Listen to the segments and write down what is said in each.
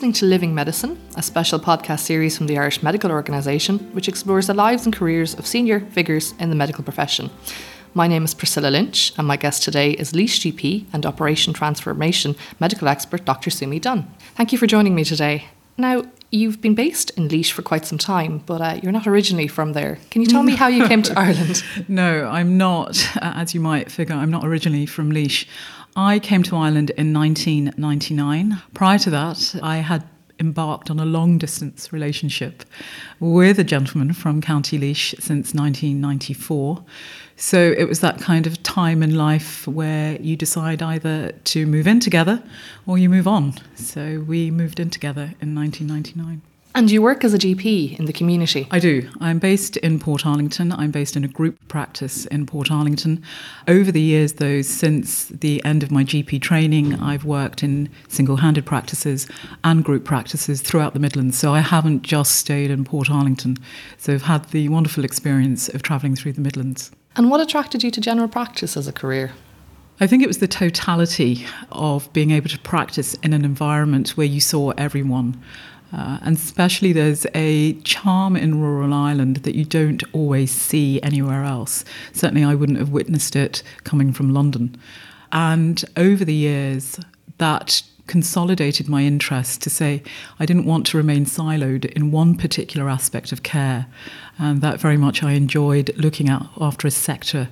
listening to Living Medicine, a special podcast series from the Irish Medical Organisation, which explores the lives and careers of senior figures in the medical profession. My name is Priscilla Lynch, and my guest today is Laois GP and Operation Transformation medical expert Dr. Sumi Dunne. Thank you for joining me today. Now, you've been based in Laois for quite some time, but uh, you're not originally from there. Can you tell me how you came to Ireland? No, I'm not. As you might figure, I'm not originally from Laois. I came to Ireland in 1999. Prior to that, I had embarked on a long distance relationship with a gentleman from County Laois since 1994. So it was that kind of time in life where you decide either to move in together or you move on. So we moved in together in 1999. And you work as a GP in the community? I do. I'm based in Portarlington. I'm based in a group practice in Portarlington. Over the years, though, since the end of my GP training, I've worked in single handed practices and group practices throughout the Midlands. So I haven't just stayed in Portarlington. So I've had the wonderful experience of travelling through the Midlands. And what attracted you to general practice as a career? I think it was the totality of being able to practice in an environment where you saw everyone. Uh, and especially there's a charm in rural Ireland that you don't always see anywhere else. Certainly, I wouldn't have witnessed it coming from London. And over the years, that consolidated my interest to say I didn't want to remain siloed in one particular aspect of care. And that very much I enjoyed looking after a sector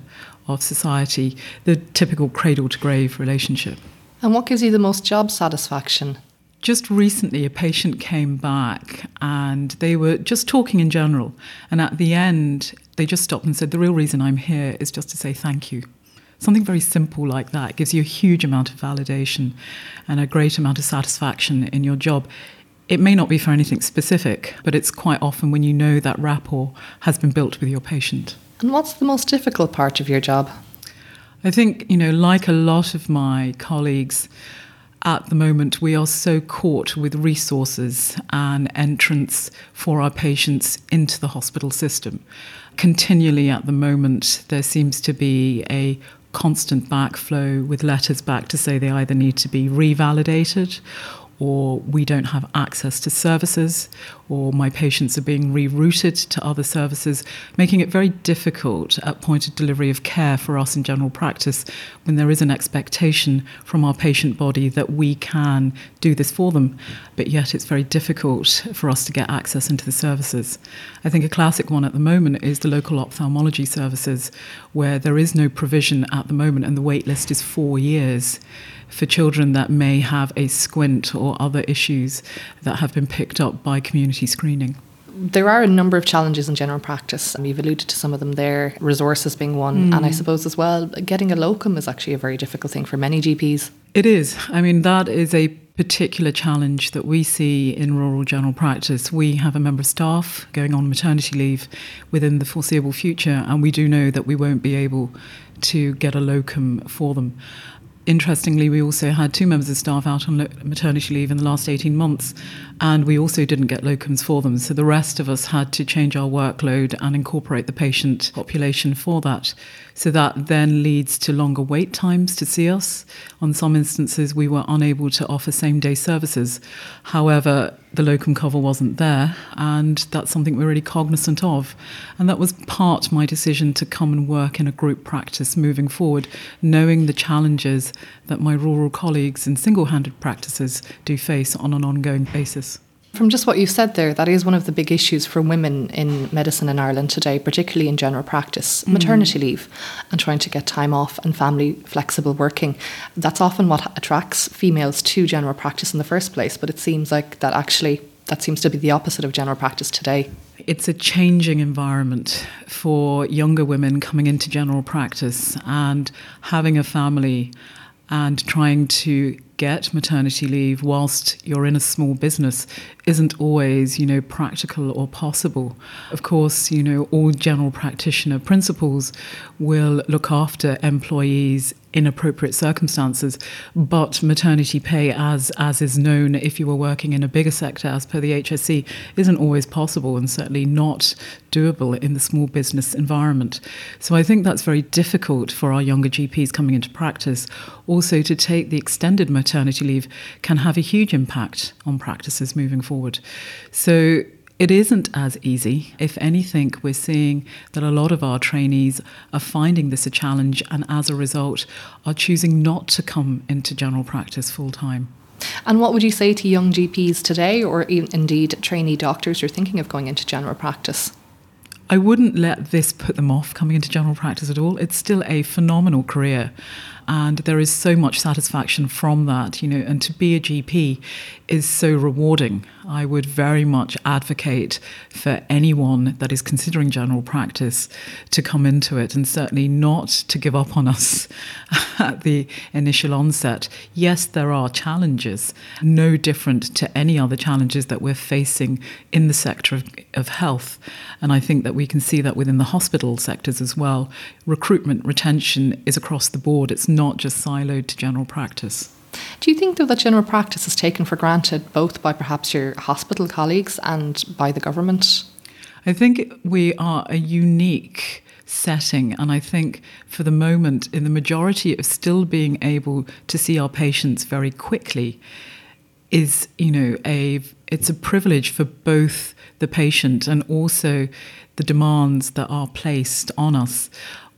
of society, the typical cradle to grave relationship. And what gives you the most job satisfaction? Just recently, a patient came back and they were just talking in general. And at the end, they just stopped and said, The real reason I'm here is just to say thank you. Something very simple like that gives you a huge amount of validation and a great amount of satisfaction in your job. It may not be for anything specific, but it's quite often when you know that rapport has been built with your patient. And what's the most difficult part of your job? I think, you know, like a lot of my colleagues, at the moment, we are so caught with resources and entrance for our patients into the hospital system. Continually at the moment, there seems to be a constant backflow with letters back to say they either need to be revalidated or we don't have access to services, or my patients are being rerouted to other services, making it very difficult at point of delivery of care for us in general practice when there is an expectation from our patient body that we can do this for them, but yet it's very difficult for us to get access into the services. I think a classic one at the moment is the local ophthalmology services, where there is no provision at the moment and the wait list is four years for children that may have a squint or other issues that have been picked up by community screening? There are a number of challenges in general practice, and you've alluded to some of them there, resources being one. Mm. And I suppose as well, getting a locum is actually a very difficult thing for many GPs. It is. I mean, that is a particular challenge that we see in rural general practice. We have a member of staff going on maternity leave within the foreseeable future, and we do know that we won't be able to get a locum for them interestingly, we also had two members of staff out on maternity leave in the last 18 months, and we also didn't get locums for them. So the rest of us had to change our workload and incorporate the patient population for that. So that then leads to longer wait times to see us. On some instances, we were unable to offer same day services. However, the locum cover wasn't there, and that's something we're really cognizant of. And that was part my decision to come and work in a group practice moving forward, knowing the challenges that my rural colleagues in single handed practices do face on an ongoing basis. From just what you've said there, that is one of the big issues for women in medicine in Ireland today, particularly in general practice mm. maternity leave and trying to get time off and family flexible working. That's often what attracts females to general practice in the first place, but it seems like that actually that seems to be the opposite of general practice today. It's a changing environment for younger women coming into general practice and having a family and trying to get maternity leave whilst you're in a small business isn't always, you know, practical or possible. Of course, you know, all general practitioner principles will look after employees in appropriate circumstances, but maternity pay, as as is known if you were working in a bigger sector, as per the HSE, isn't always possible and certainly not doable in the small business environment. So I think that's very difficult for our younger GPs coming into practice. Also, to take the extended maternity maternity leave can have a huge impact on practices moving forward. So it isn't as easy. If anything, we're seeing that a lot of our trainees are finding this a challenge and as a result are choosing not to come into general practice full time. And what would you say to young GPs today, or indeed trainee doctors who are thinking of going into general practice? I wouldn't let this put them off coming into general practice at all. It's still a phenomenal career and there is so much satisfaction from that you know and to be a gp is so rewarding. I would very much advocate for anyone that is considering general practice to come into it and certainly not to give up on us at the initial onset. Yes there are challenges no different to any other challenges that we're facing in the sector of, of health. And i think that we can see that within the hospital sectors as well. Recruitment retention is across the board. It's not just siloed to general practice. Do you think, though, that general practice is taken for granted both by perhaps your hospital colleagues and by the government? I think we are a unique setting, and I think for the moment, in the majority of still being able to see our patients very quickly, is you know a it's a privilege for both the patient and also the demands that are placed on us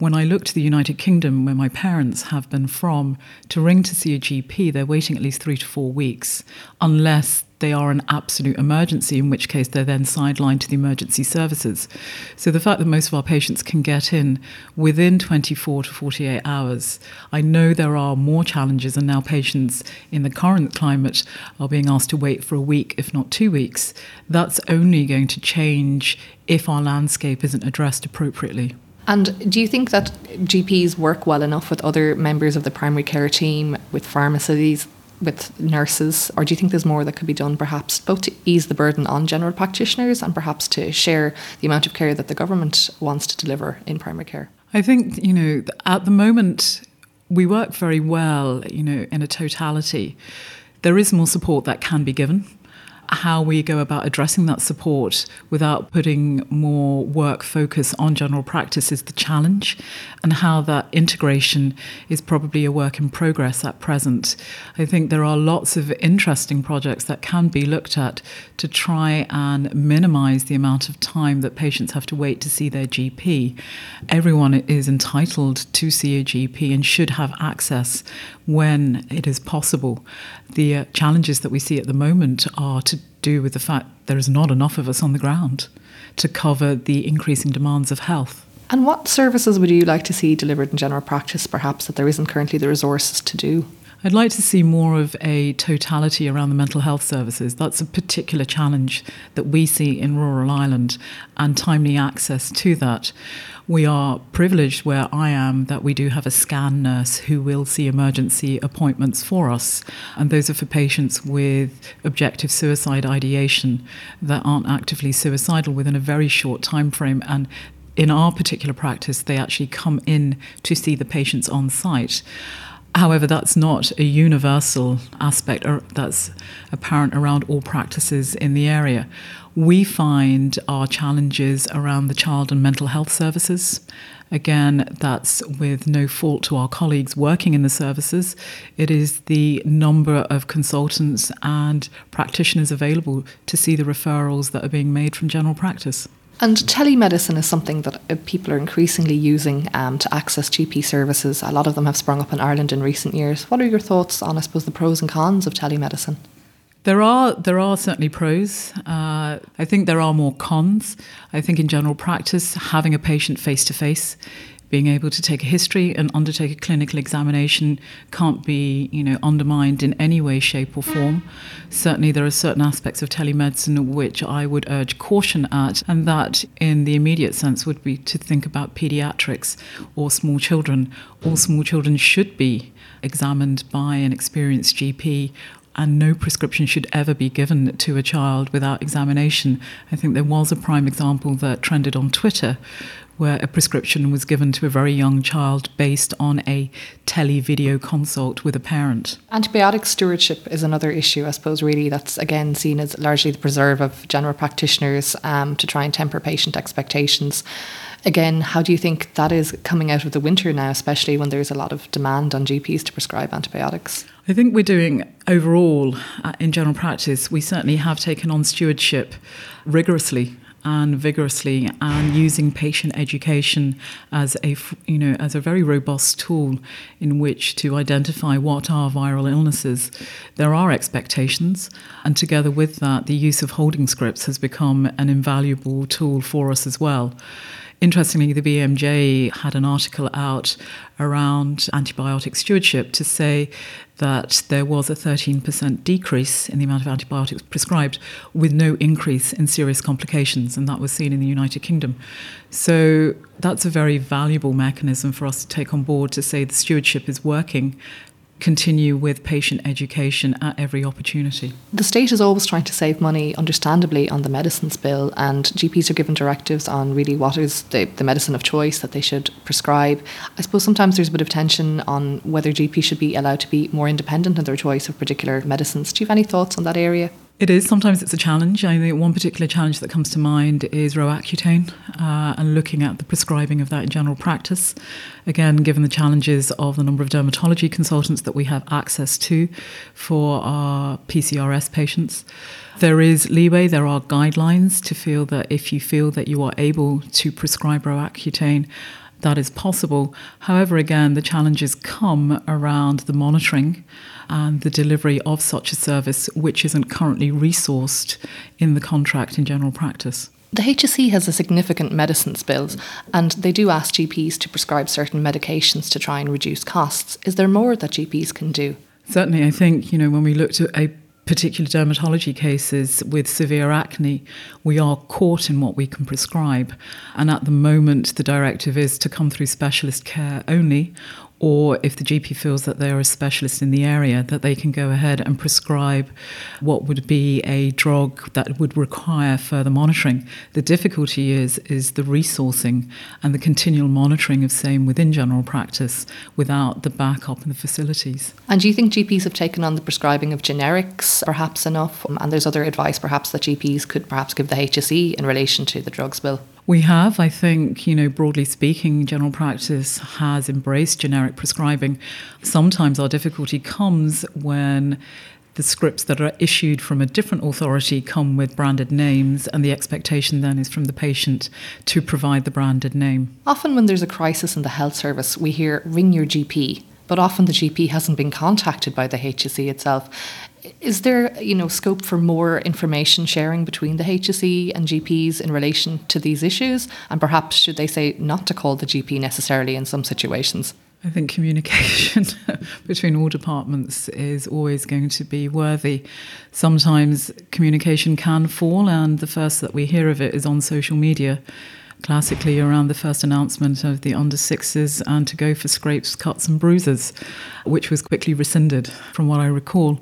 when I look to the United Kingdom, where my parents have been from, to ring to see a GP, they're waiting at least three to four weeks, unless they are an absolute emergency, in which case they're then sidelined to the emergency services. So the fact that most of our patients can get in within 24 to 48 hours, I know there are more challenges, and now patients in the current climate are being asked to wait for a week, if not two weeks. That's only going to change if our landscape isn't addressed appropriately. And do you think that GPs work well enough with other members of the primary care team, with pharmacies, with nurses, or do you think there's more that could be done perhaps both to ease the burden on general practitioners and perhaps to share the amount of care that the government wants to deliver in primary care? I think, you know, at the moment, we work very well, you know, in a totality. There is more support that can be given how we go about addressing that support without putting more work focus on general practice is the challenge, and how that integration is probably a work in progress at present. I think there are lots of interesting projects that can be looked at to try and minimize the amount of time that patients have to wait to see their GP. Everyone is entitled to see a GP and should have access when it is possible. The uh, challenges that we see at the moment are to do with the fact there is not enough of us on the ground to cover the increasing demands of health. And what services would you like to see delivered in general practice, perhaps, that there isn't currently the resources to do? I'd like to see more of a totality around the mental health services. That's a particular challenge that we see in rural Ireland and timely access to that. We are privileged where I am that we do have a scan nurse who will see emergency appointments for us. And those are for patients with objective suicide ideation that aren't actively suicidal within a very short time frame. And in our particular practice, they actually come in to see the patients on site. However, that's not a universal aspect that's apparent around all practices in the area. We find our challenges around the child and mental health services. Again, that's with no fault to our colleagues working in the services. It is the number of consultants and practitioners available to see the referrals that are being made from general practice. And telemedicine is something that uh, people are increasingly using um, to access GP services. A lot of them have sprung up in Ireland in recent years. What are your thoughts on, I suppose, the pros and cons of telemedicine? There are there are certainly pros. Uh, I think there are more cons. I think in general practice, having a patient face to face being able to take a history and undertake a clinical examination can't be, you know, undermined in any way, shape, or form. Certainly, there are certain aspects of telemedicine which I would urge caution at, and that, in the immediate sense, would be to think about pediatrics or small children. All small children should be examined by an experienced GP and no prescription should ever be given to a child without examination. I think there was a prime example that trended on Twitter where a prescription was given to a very young child based on a tele video consult with a parent. Antibiotic stewardship is another issue, I suppose, really, that's again seen as largely the preserve of general practitioners um, to try and temper patient expectations. Again, how do you think that is coming out of the winter now, especially when there's a lot of demand on GPs to prescribe antibiotics? I think we're doing overall uh, in general practice, we certainly have taken on stewardship rigorously and vigorously and using patient education as a you know as a very robust tool in which to identify what are viral illnesses there are expectations and together with that the use of holding scripts has become an invaluable tool for us as well Interestingly, the BMJ had an article out around antibiotic stewardship to say that there was a 13% decrease in the amount of antibiotics prescribed with no increase in serious complications, and that was seen in the United Kingdom. So that's a very valuable mechanism for us to take on board to say the stewardship is working continue with patient education at every opportunity. The state is always trying to save money, understandably, on the medicines bill, and GPs are given directives on really what is the, the medicine of choice that they should prescribe. I suppose sometimes there's a bit of tension on whether GPs should be allowed to be more independent in their choice of particular medicines. Do you have any thoughts on that area? It is. Sometimes it's a challenge. I think one particular challenge that comes to mind is Roaccutane uh, and looking at the prescribing of that in general practice. Again, given the challenges of the number of dermatology consultants that we have access to for our PCRS patients, there is leeway, there are guidelines to feel that if you feel that you are able to prescribe Roaccutane, that is possible. However, again, the challenges come around the monitoring and the delivery of such a service, which isn't currently resourced in the contract in general practice. The HSE has a significant medicines bill, and they do ask GPs to prescribe certain medications to try and reduce costs. Is there more that GPs can do? Certainly, I think you know when we looked at a particular dermatology cases with severe acne, we are caught in what we can prescribe. And at the moment, the directive is to come through specialist care only, or if the GP feels that they are a specialist in the area, that they can go ahead and prescribe what would be a drug that would require further monitoring. The difficulty is is the resourcing and the continual monitoring of same within general practice without the backup in the facilities. And do you think GPs have taken on the prescribing of generics perhaps enough? And there's other advice perhaps that GPs could perhaps give the HSE in relation to the drugs bill? We have, I think, you know, broadly speaking, general practice has embraced generic prescribing. Sometimes our difficulty comes when the scripts that are issued from a different authority come with branded names, and the expectation then is from the patient to provide the branded name. Often, when there's a crisis in the health service, we hear ring your GP but often the GP hasn't been contacted by the HSE itself. Is there, you know, scope for more information sharing between the HSE and GPs in relation to these issues? And perhaps should they say not to call the GP necessarily in some situations? I think communication between all departments is always going to be worthy. Sometimes communication can fall, and the first that we hear of it is on social media classically around the first announcement of the under sixes and to go for scrapes, cuts, and bruises, which was quickly rescinded, from what I recall.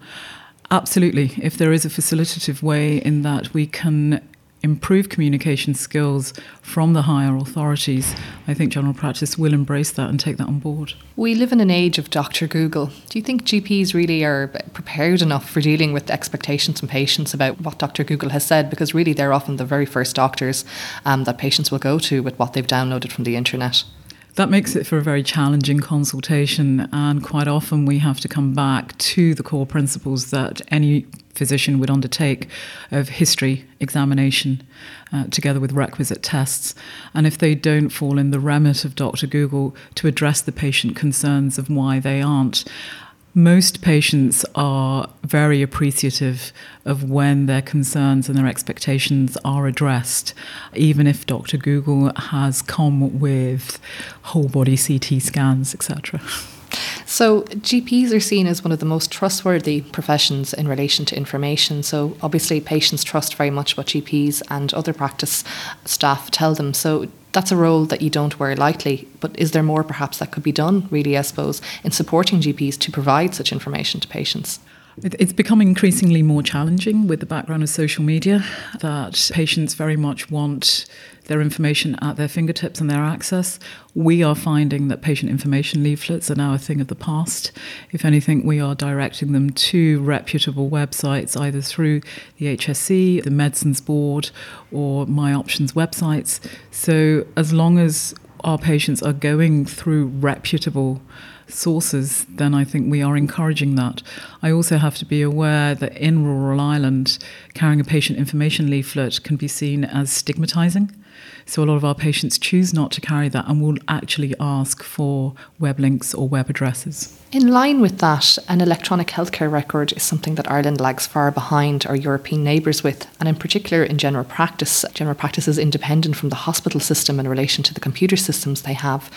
Absolutely. If there is a facilitative way in that we can improve communication skills from the higher authorities, I think general practice will embrace that and take that on board. We live in an age of Dr. Google. Do you think GPs really are prepared enough for dealing with expectations from patients about what Dr. Google has said? Because really, they're often the very first doctors um, that patients will go to with what they've downloaded from the internet. That makes it for a very challenging consultation, and quite often we have to come back to the core principles that any physician would undertake of history examination uh, together with requisite tests. And if they don't fall in the remit of Dr. Google to address the patient concerns of why they aren't, most patients are very appreciative of when their concerns and their expectations are addressed, even if Dr. Google has come with whole body CT scans, etc. So, GPs are seen as one of the most trustworthy professions in relation to information. So, obviously, patients trust very much what GPs and other practice staff tell them. So, that's a role that you don't wear lightly. But is there more perhaps that could be done, really, I suppose, in supporting GPs to provide such information to patients? It's become increasingly more challenging with the background of social media that patients very much want their information at their fingertips and their access. We are finding that patient information leaflets are now a thing of the past. If anything, we are directing them to reputable websites, either through the HSE, the Medicines Board, or My Options websites. So, as long as our patients are going through reputable sources, then I think we are encouraging that. I also have to be aware that in rural Ireland, carrying a patient information leaflet can be seen as stigmatising. So a lot of our patients choose not to carry that and will actually ask for web links or web addresses. In line with that, an electronic healthcare record is something that Ireland lags far behind our European neighbours with, and in particular in general practice. General practice is independent from the hospital system in relation to the computer systems they have.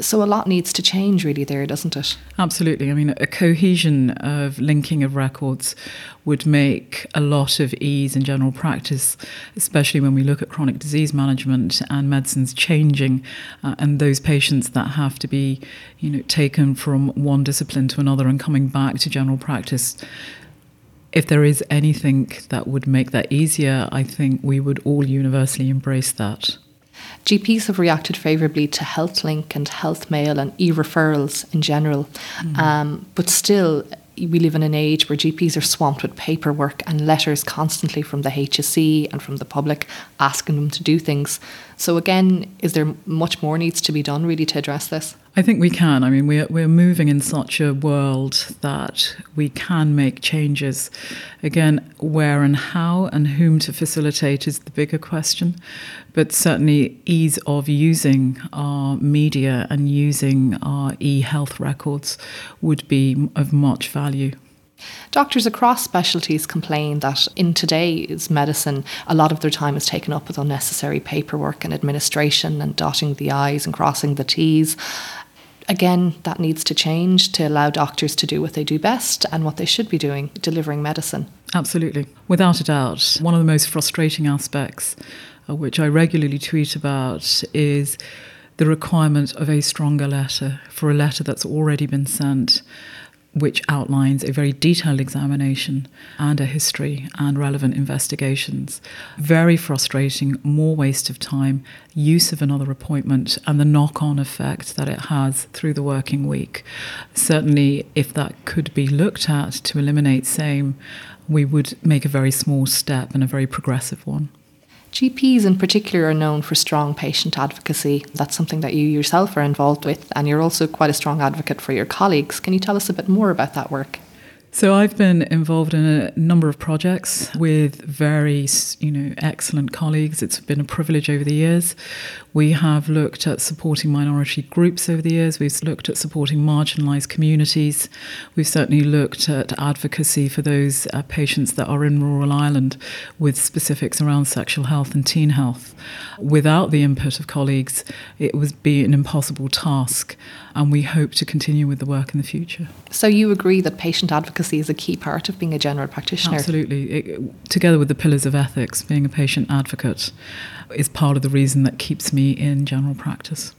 So a lot needs to change, really, there, doesn't it? Absolutely. I mean, a cohesion of linking of records would make a lot of ease in general practice, especially when we look at chronic disease management and medicines changing, uh, and those patients that have to be, you know, taken from one discipline to another and coming back to general practice if there is anything that would make that easier, I think we would all universally embrace that. GPs have reacted favourably to HealthLink and HealthMail and e referrals in general. Mm. Um, but still, we live in an age where GPs are swamped with paperwork and letters constantly from the HSE and from the public asking them to do things. So again, is there much more needs to be done really to address this? I think we can. I mean, we're, we're moving in such a world that we can make changes. Again, where and how and whom to facilitate is the bigger question. But certainly, ease of using our media and using our e health records would be of much value. Doctors across specialties complain that in today's medicine, a lot of their time is taken up with unnecessary paperwork and administration and dotting the I's and crossing the T's. Again, that needs to change to allow doctors to do what they do best and what they should be doing, delivering medicine. Absolutely. Without a doubt. One of the most frustrating aspects, uh, which I regularly tweet about, is the requirement of a stronger letter for a letter that's already been sent which outlines a very detailed examination and a history and relevant investigations. Very frustrating, more waste of time, use of another appointment, and the knock on effect that it has through the working week. Certainly, if that could be looked at to eliminate same, we would make a very small step and a very progressive one. GPs in particular are known for strong patient advocacy. That's something that you yourself are involved with, and you're also quite a strong advocate for your colleagues. Can you tell us a bit more about that work? So I've been involved in a number of projects with very, you know, excellent colleagues. It's been a privilege over the years. We have looked at supporting minority groups over the years. We've looked at supporting marginalised communities. We've certainly looked at advocacy for those uh, patients that are in rural Ireland with specifics around sexual health and teen health. Without the input of colleagues, it would be an impossible task, and we hope to continue with the work in the future. So, you agree that patient advocacy is a key part of being a general practitioner? Absolutely. It, together with the pillars of ethics, being a patient advocate is part of the reason that keeps me in general practice.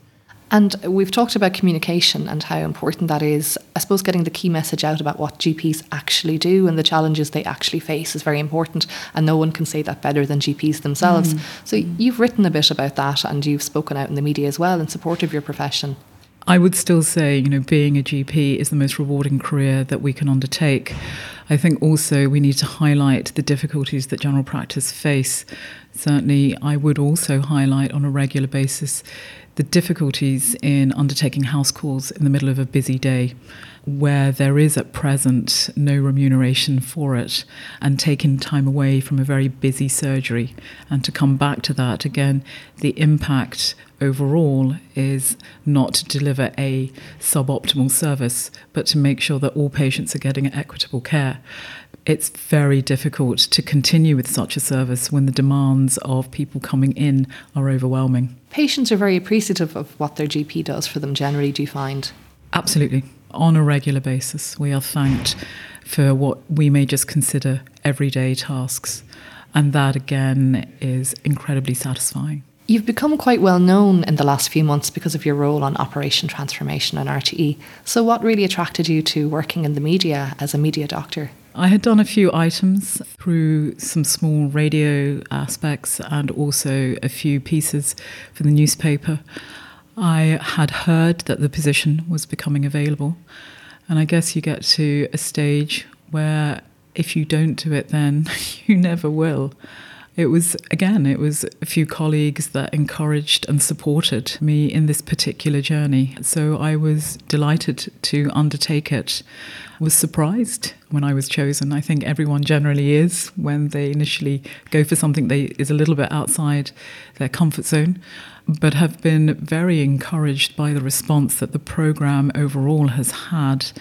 And we've talked about communication and how important that is. I suppose getting the key message out about what GPs actually do and the challenges they actually face is very important. And no one can say that better than GPs themselves. Mm. So you've written a bit about that and you've spoken out in the media as well in support of your profession. I would still say, you know, being a GP is the most rewarding career that we can undertake. I think also we need to highlight the difficulties that general practice face. Certainly, I would also highlight on a regular basis the difficulties in undertaking house calls in the middle of a busy day where there is at present no remuneration for it and taking time away from a very busy surgery. And to come back to that again, the impact overall is not to deliver a suboptimal service, but to make sure that all patients are getting equitable care. It's very difficult to continue with such a service when the demands of people coming in are overwhelming. Patients are very appreciative of what their GP does for them, generally, do you find? Absolutely on a regular basis. We are thanked for what we may just consider everyday tasks. And that again is incredibly satisfying. You've become quite well known in the last few months because of your role on Operation Transformation and RTE. So, what really attracted you to working in the media as a media doctor? I had done a few items through some small radio aspects and also a few pieces for the newspaper. I had heard that the position was becoming available. And I guess you get to a stage where if you don't do it, then you never will. It was, again, it was a few colleagues that encouraged and supported me in this particular journey. So I was delighted to undertake it. Was surprised when I was chosen. I think everyone generally is when they initially go for something that is a little bit outside their comfort zone but have been very encouraged by the response that the program overall has had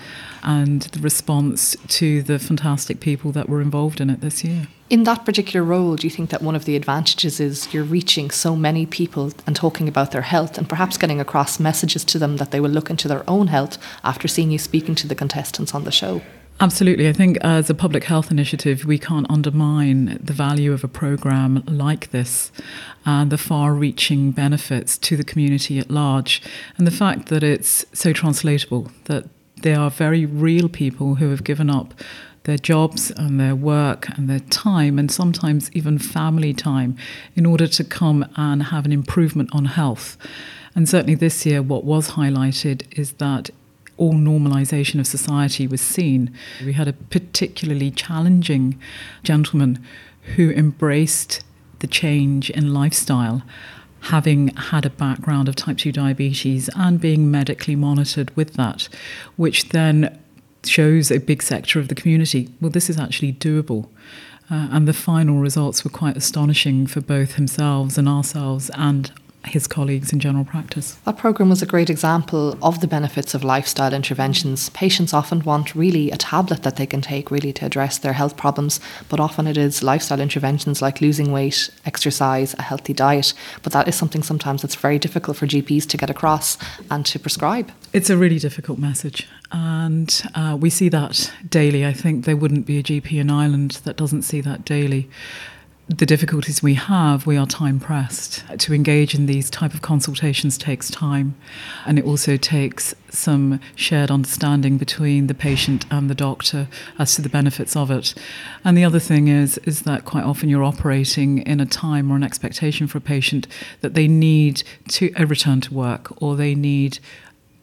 and the response to the fantastic people that were involved in it this year. In that particular role, do you think that one of the advantages is you're reaching so many people and talking about their health and perhaps getting across messages to them that they will look into their own health after seeing you speaking to the contestants on the show? Absolutely. I think as a public health initiative, we can't undermine the value of a program like this and the far reaching benefits to the community at large. And the fact that it's so translatable, that there are very real people who have given up their jobs and their work and their time, and sometimes even family time, in order to come and have an improvement on health. And certainly this year, what was highlighted is that all normalization of society was seen. We had a particularly challenging gentleman who embraced the change in lifestyle, having had a background of type 2 diabetes and being medically monitored with that, which then shows a big sector of the community well, this is actually doable. Uh, and the final results were quite astonishing for both themselves and ourselves and his colleagues in general practice. That programme was a great example of the benefits of lifestyle interventions. Patients often want really a tablet that they can take really to address their health problems, but often it is lifestyle interventions like losing weight, exercise, a healthy diet. But that is something sometimes that's very difficult for GPs to get across and to prescribe. It's a really difficult message, and uh, we see that daily. I think there wouldn't be a GP in Ireland that doesn't see that daily the difficulties we have, we are time pressed. To engage in these type of consultations takes time, and it also takes some shared understanding between the patient and the doctor as to the benefits of it. And the other thing is is that quite often you're operating in a time or an expectation for a patient that they need to a return to work or they need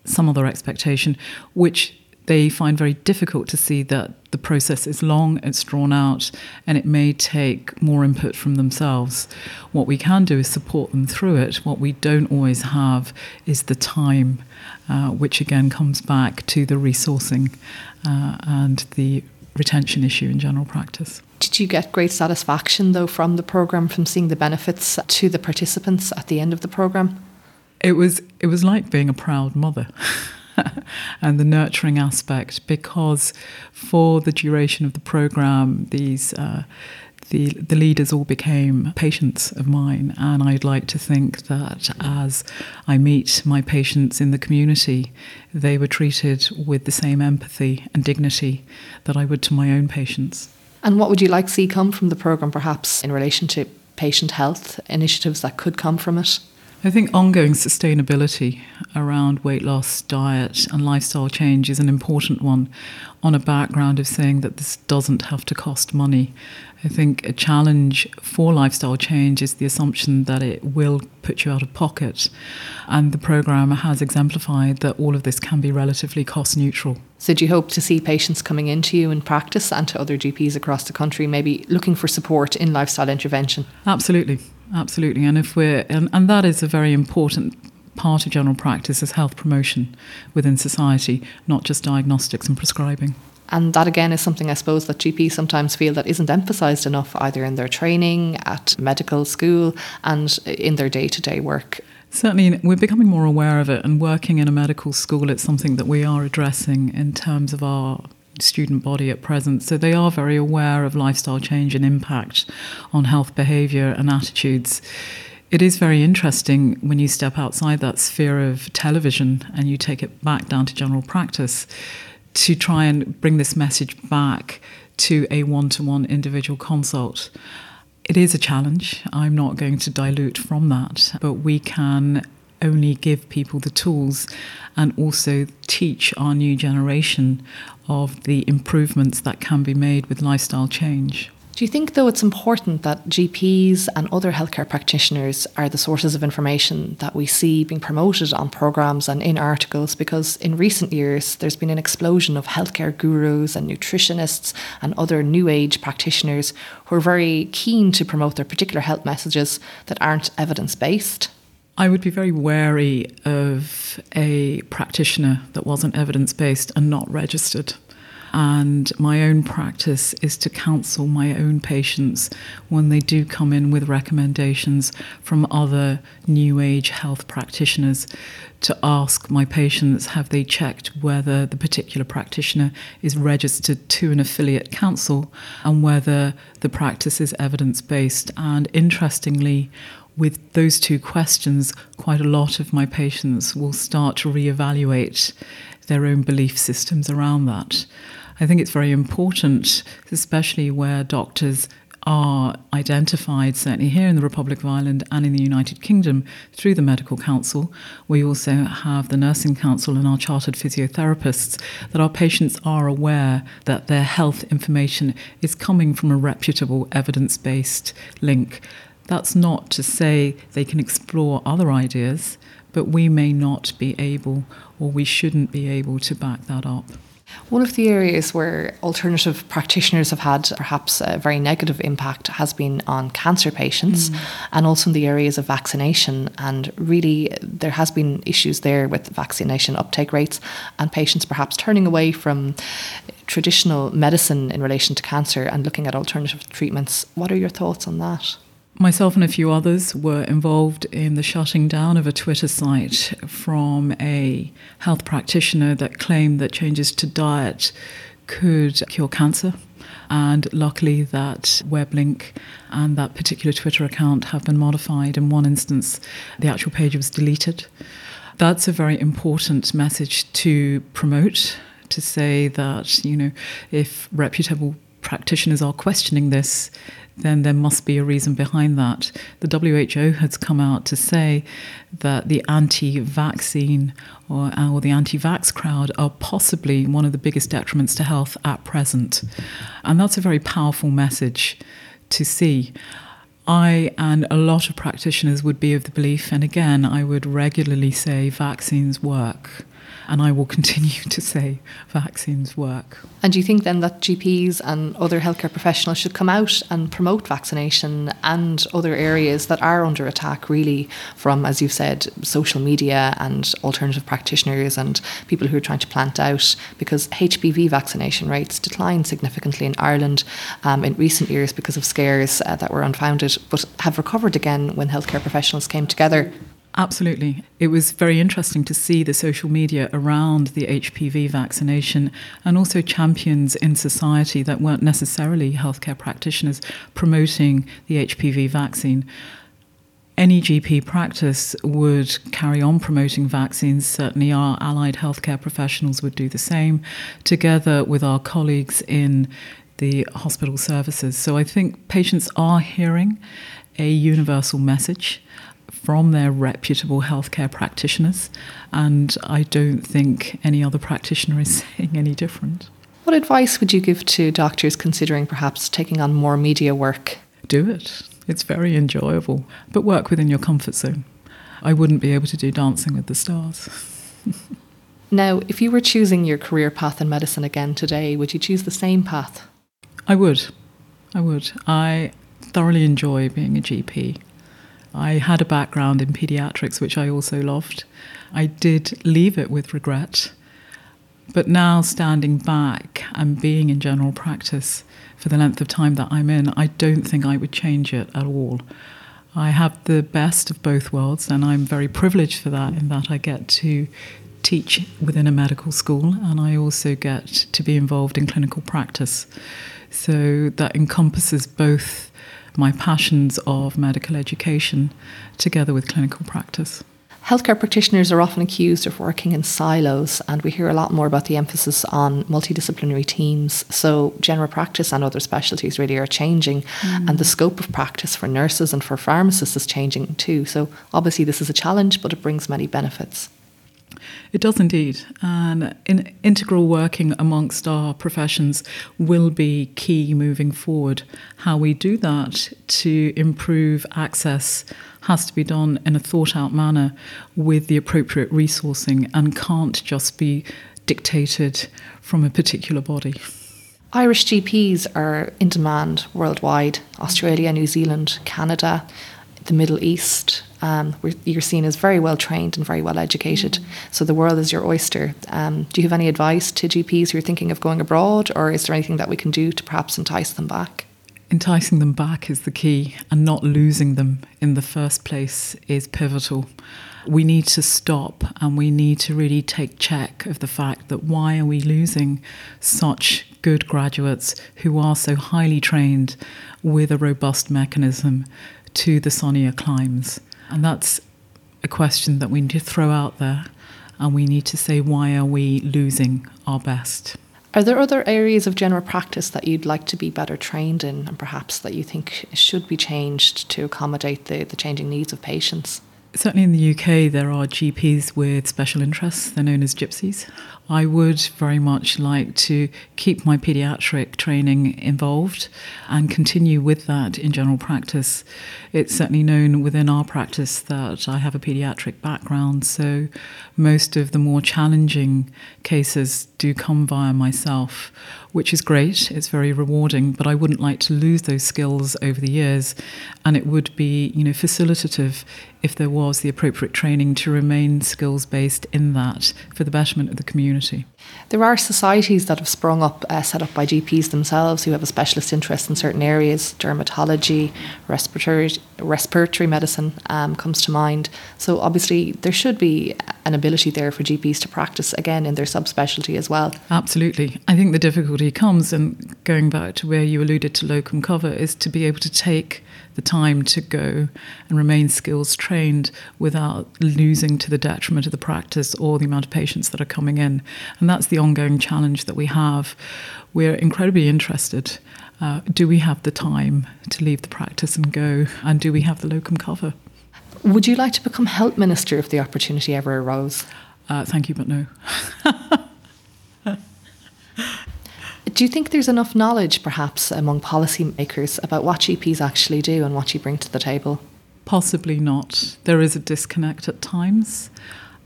some other expectation, which they find very difficult to see that the process is long, it's drawn out, and it may take more input from themselves. What we can do is support them through it. What we don't always have is the time, uh, which again comes back to the resourcing uh, and the retention issue in general practice. Did you get great satisfaction though from the program, from seeing the benefits to the participants at the end of the program? It was it was like being a proud mother. and the nurturing aspect because for the duration of the program, these. Uh, the, the leaders all became patients of mine, and I'd like to think that as I meet my patients in the community, they were treated with the same empathy and dignity that I would to my own patients. And what would you like to see come from the programme, perhaps in relation to patient health initiatives that could come from it? I think ongoing sustainability around weight loss, diet, and lifestyle change is an important one on a background of saying that this doesn't have to cost money. I think a challenge for lifestyle change is the assumption that it will put you out of pocket. And the programme has exemplified that all of this can be relatively cost neutral. So, do you hope to see patients coming into you in practice and to other GPs across the country, maybe looking for support in lifestyle intervention? Absolutely, absolutely. And if we're and, and that is a very important part of general practice is health promotion within society, not just diagnostics and prescribing. And that again is something I suppose that GPs sometimes feel that isn't emphasised enough either in their training, at medical school, and in their day to day work. Certainly, we're becoming more aware of it, and working in a medical school, it's something that we are addressing in terms of our student body at present. So they are very aware of lifestyle change and impact on health behaviour and attitudes. It is very interesting when you step outside that sphere of television and you take it back down to general practice to try and bring this message back to a one to one individual consult. It is a challenge. I'm not going to dilute from that, but we can only give people the tools and also teach our new generation of the improvements that can be made with lifestyle change. Do you think, though, it's important that GPs and other healthcare practitioners are the sources of information that we see being promoted on programmes and in articles? Because in recent years, there's been an explosion of healthcare gurus and nutritionists and other new age practitioners who are very keen to promote their particular health messages that aren't evidence based. I would be very wary of a practitioner that wasn't evidence based and not registered. And my own practice is to counsel my own patients when they do come in with recommendations from other new age health practitioners to ask my patients have they checked whether the particular practitioner is registered to an affiliate council and whether the practice is evidence based. And interestingly, with those two questions, quite a lot of my patients will start to reevaluate their own belief systems around that. I think it's very important, especially where doctors are identified, certainly here in the Republic of Ireland and in the United Kingdom, through the Medical Council. We also have the Nursing Council and our chartered physiotherapists, that our patients are aware that their health information is coming from a reputable, evidence based link. That's not to say they can explore other ideas, but we may not be able or we shouldn't be able to back that up. One of the areas where alternative practitioners have had perhaps a very negative impact has been on cancer patients mm. and also in the areas of vaccination. And really, there has been issues there with vaccination uptake rates and patients perhaps turning away from traditional medicine in relation to cancer and looking at alternative treatments. What are your thoughts on that? Myself and a few others were involved in the shutting down of a Twitter site from a health practitioner that claimed that changes to diet could cure cancer. And luckily, that web link and that particular Twitter account have been modified. In one instance, the actual page was deleted. That's a very important message to promote to say that, you know, if reputable practitioners are questioning this, then there must be a reason behind that. The WHO has come out to say that the anti vaccine or, uh, or the anti vax crowd are possibly one of the biggest detriments to health at present. And that's a very powerful message to see. I and a lot of practitioners would be of the belief, and again, I would regularly say vaccines work and I will continue to say vaccines work. And do you think then that GPs and other healthcare professionals should come out and promote vaccination and other areas that are under attack, really, from, as you've said, social media and alternative practitioners and people who are trying to plant out? Because HPV vaccination rates declined significantly in Ireland um, in recent years because of scares uh, that were unfounded, but have recovered again when healthcare professionals came together Absolutely. It was very interesting to see the social media around the HPV vaccination and also champions in society that weren't necessarily healthcare practitioners promoting the HPV vaccine. Any GP practice would carry on promoting vaccines. Certainly, our allied healthcare professionals would do the same, together with our colleagues in the hospital services. So I think patients are hearing a universal message from their reputable healthcare practitioners, and I don't think any other practitioner is saying any different. What advice would you give to doctors considering perhaps taking on more media work? Do it. It's very enjoyable, but work within your comfort zone. I wouldn't be able to do dancing with the stars. now, if you were choosing your career path in medicine again today, would you choose the same path? I would. I would. I thoroughly enjoy being a GP. I had a background in pediatrics, which I also loved. I did leave it with regret. But now, standing back and being in general practice for the length of time that I'm in, I don't think I would change it at all. I have the best of both worlds, and I'm very privileged for that, in that I get to teach within a medical school and I also get to be involved in clinical practice. So that encompasses both my passions of medical education together with clinical practice. Healthcare practitioners are often accused of working in silos, and we hear a lot more about the emphasis on multidisciplinary teams. So, general practice and other specialties really are changing, mm. and the scope of practice for nurses and for pharmacists is changing too. So, obviously, this is a challenge, but it brings many benefits. It does indeed. And in integral working amongst our professions will be key moving forward. How we do that to improve access has to be done in a thought out manner with the appropriate resourcing and can't just be dictated from a particular body. Irish GPs are in demand worldwide Australia, New Zealand, Canada, the Middle East, um, you're seen as very well trained and very well educated. Mm. So the world is your oyster. Um, do you have any advice to GPs who are thinking of going abroad, or is there anything that we can do to perhaps entice them back? Enticing them back is the key, and not losing them in the first place is pivotal. We need to stop and we need to really take check of the fact that why are we losing such good graduates who are so highly trained with a robust mechanism to the sunnier climes? And that's a question that we need to throw out there. And we need to say, why are we losing our best? Are there other areas of general practice that you'd like to be better trained in and perhaps that you think should be changed to accommodate the, the changing needs of patients? Certainly in the UK, there are GPs with special interests. They're known as gypsies. I would very much like to keep my paediatric training involved and continue with that in general practice. It's certainly known within our practice that I have a paediatric background, so most of the more challenging cases do come via myself which is great. It's very rewarding, but I wouldn't like to lose those skills over the years. And it would be, you know, facilitative if there was the appropriate training to remain skills based in that for the betterment of the community. There are societies that have sprung up, uh, set up by GPs themselves who have a specialist interest in certain areas. Dermatology, respiratory, respiratory medicine um, comes to mind. So obviously there should be an ability there for GPs to practice again in their subspecialty as well. Absolutely. I think the difficulty comes, and going back to where you alluded to locum cover, is to be able to take the time to go and remain skills trained without losing to the detriment of the practice or the amount of patients that are coming in. And that's the ongoing challenge that we have. We're incredibly interested. Uh, do we have the time to leave the practice and go? And do we have the locum cover? Would you like to become health minister if the opportunity ever arose? Uh, thank you, but no. Do you think there's enough knowledge, perhaps, among policymakers about what GPs actually do and what you bring to the table? Possibly not. There is a disconnect at times,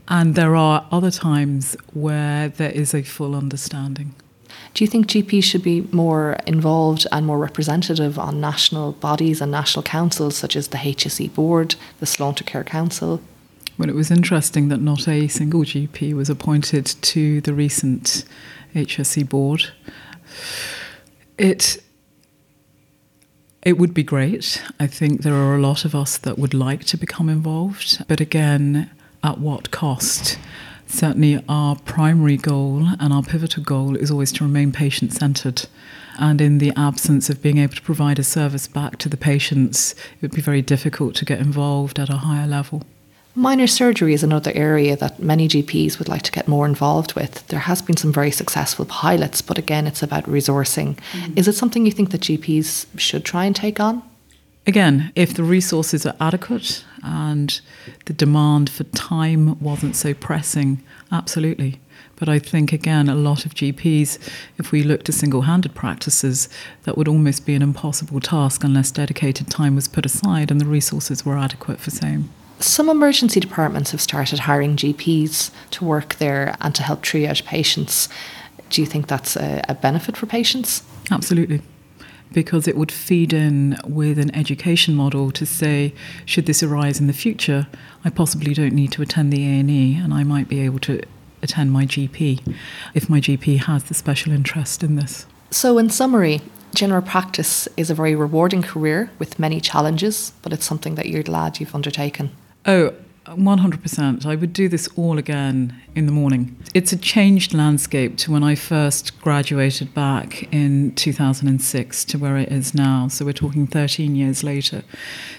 and there are other times where there is a full understanding. Do you think GPs should be more involved and more representative on national bodies and national councils, such as the HSE Board, the Sláintecare Council? Well, it was interesting that not a single GP was appointed to the recent HSE Board. It it would be great. I think there are a lot of us that would like to become involved, but again, at what cost? Certainly, our primary goal and our pivotal goal is always to remain patient centred. And in the absence of being able to provide a service back to the patients, it would be very difficult to get involved at a higher level. Minor surgery is another area that many GPs would like to get more involved with. There has been some very successful pilots, but again, it's about resourcing. Mm. Is it something you think that GPs should try and take on? Again, if the resources are adequate and the demand for time wasn't so pressing, absolutely. But I think, again, a lot of GPs, if we look to single handed practices, that would almost be an impossible task unless dedicated time was put aside and the resources were adequate for same. Some emergency departments have started hiring GPs to work there and to help triage patients. Do you think that's a, a benefit for patients? Absolutely because it would feed in with an education model to say should this arise in the future i possibly don't need to attend the a&e and i might be able to attend my gp if my gp has the special interest in this so in summary general practice is a very rewarding career with many challenges but it's something that you're glad you've undertaken Oh, 100%. I would do this all again in the morning. It's a changed landscape to when I first graduated back in 2006 to where it is now. So we're talking 13 years later.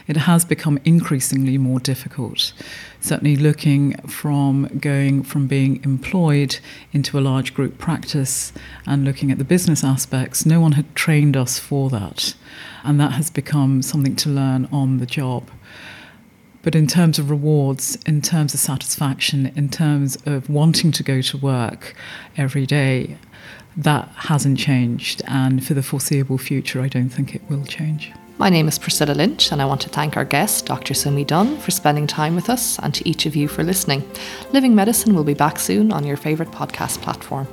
It has become increasingly more difficult. Certainly, looking from going from being employed into a large group practice and looking at the business aspects, no one had trained us for that. And that has become something to learn on the job. But in terms of rewards, in terms of satisfaction, in terms of wanting to go to work every day, that hasn't changed. And for the foreseeable future, I don't think it will change. My name is Priscilla Lynch, and I want to thank our guest, Dr. Sumi Dunne, for spending time with us and to each of you for listening. Living Medicine will be back soon on your favourite podcast platform.